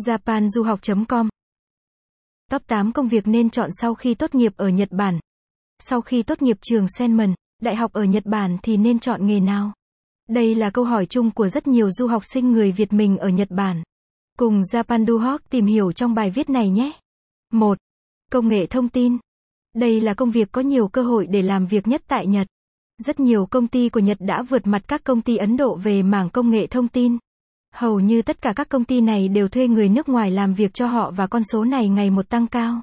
japanduhoc.com Top 8 công việc nên chọn sau khi tốt nghiệp ở Nhật Bản. Sau khi tốt nghiệp trường Senmon đại học ở Nhật Bản thì nên chọn nghề nào? Đây là câu hỏi chung của rất nhiều du học sinh người Việt mình ở Nhật Bản. Cùng Japan Duhoc tìm hiểu trong bài viết này nhé. 1. Công nghệ thông tin. Đây là công việc có nhiều cơ hội để làm việc nhất tại Nhật. Rất nhiều công ty của Nhật đã vượt mặt các công ty Ấn Độ về mảng công nghệ thông tin. Hầu như tất cả các công ty này đều thuê người nước ngoài làm việc cho họ và con số này ngày một tăng cao.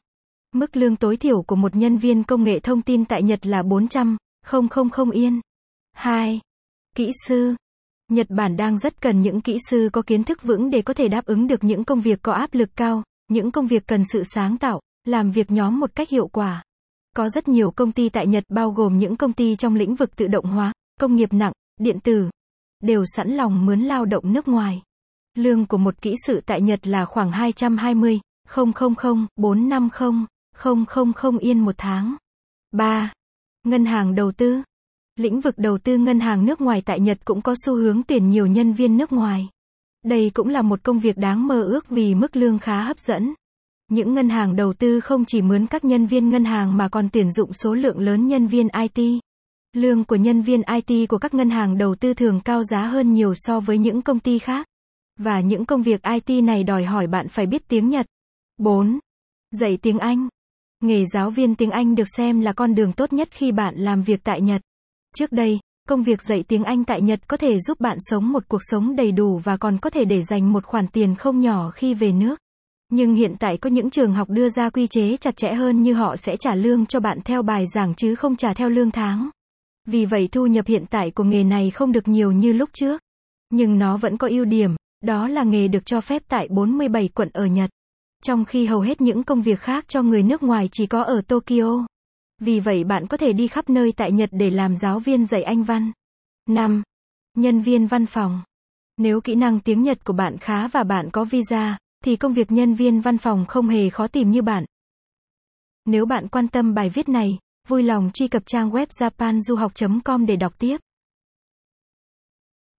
Mức lương tối thiểu của một nhân viên công nghệ thông tin tại Nhật là 400, 000 yên. 2. Kỹ sư. Nhật Bản đang rất cần những kỹ sư có kiến thức vững để có thể đáp ứng được những công việc có áp lực cao, những công việc cần sự sáng tạo, làm việc nhóm một cách hiệu quả. Có rất nhiều công ty tại Nhật bao gồm những công ty trong lĩnh vực tự động hóa, công nghiệp nặng, điện tử, đều sẵn lòng mướn lao động nước ngoài. Lương của một kỹ sư tại Nhật là khoảng 220, 000, 450, 000 yên một tháng. 3. Ngân hàng đầu tư. Lĩnh vực đầu tư ngân hàng nước ngoài tại Nhật cũng có xu hướng tuyển nhiều nhân viên nước ngoài. Đây cũng là một công việc đáng mơ ước vì mức lương khá hấp dẫn. Những ngân hàng đầu tư không chỉ mướn các nhân viên ngân hàng mà còn tuyển dụng số lượng lớn nhân viên IT. Lương của nhân viên IT của các ngân hàng đầu tư thường cao giá hơn nhiều so với những công ty khác. Và những công việc IT này đòi hỏi bạn phải biết tiếng Nhật. 4. Dạy tiếng Anh. Nghề giáo viên tiếng Anh được xem là con đường tốt nhất khi bạn làm việc tại Nhật. Trước đây, công việc dạy tiếng Anh tại Nhật có thể giúp bạn sống một cuộc sống đầy đủ và còn có thể để dành một khoản tiền không nhỏ khi về nước. Nhưng hiện tại có những trường học đưa ra quy chế chặt chẽ hơn như họ sẽ trả lương cho bạn theo bài giảng chứ không trả theo lương tháng. Vì vậy thu nhập hiện tại của nghề này không được nhiều như lúc trước. Nhưng nó vẫn có ưu điểm, đó là nghề được cho phép tại 47 quận ở Nhật. Trong khi hầu hết những công việc khác cho người nước ngoài chỉ có ở Tokyo. Vì vậy bạn có thể đi khắp nơi tại Nhật để làm giáo viên dạy Anh văn. 5. Nhân viên văn phòng. Nếu kỹ năng tiếng Nhật của bạn khá và bạn có visa, thì công việc nhân viên văn phòng không hề khó tìm như bạn. Nếu bạn quan tâm bài viết này, vui lòng truy cập trang web japanduhoc.com để đọc tiếp.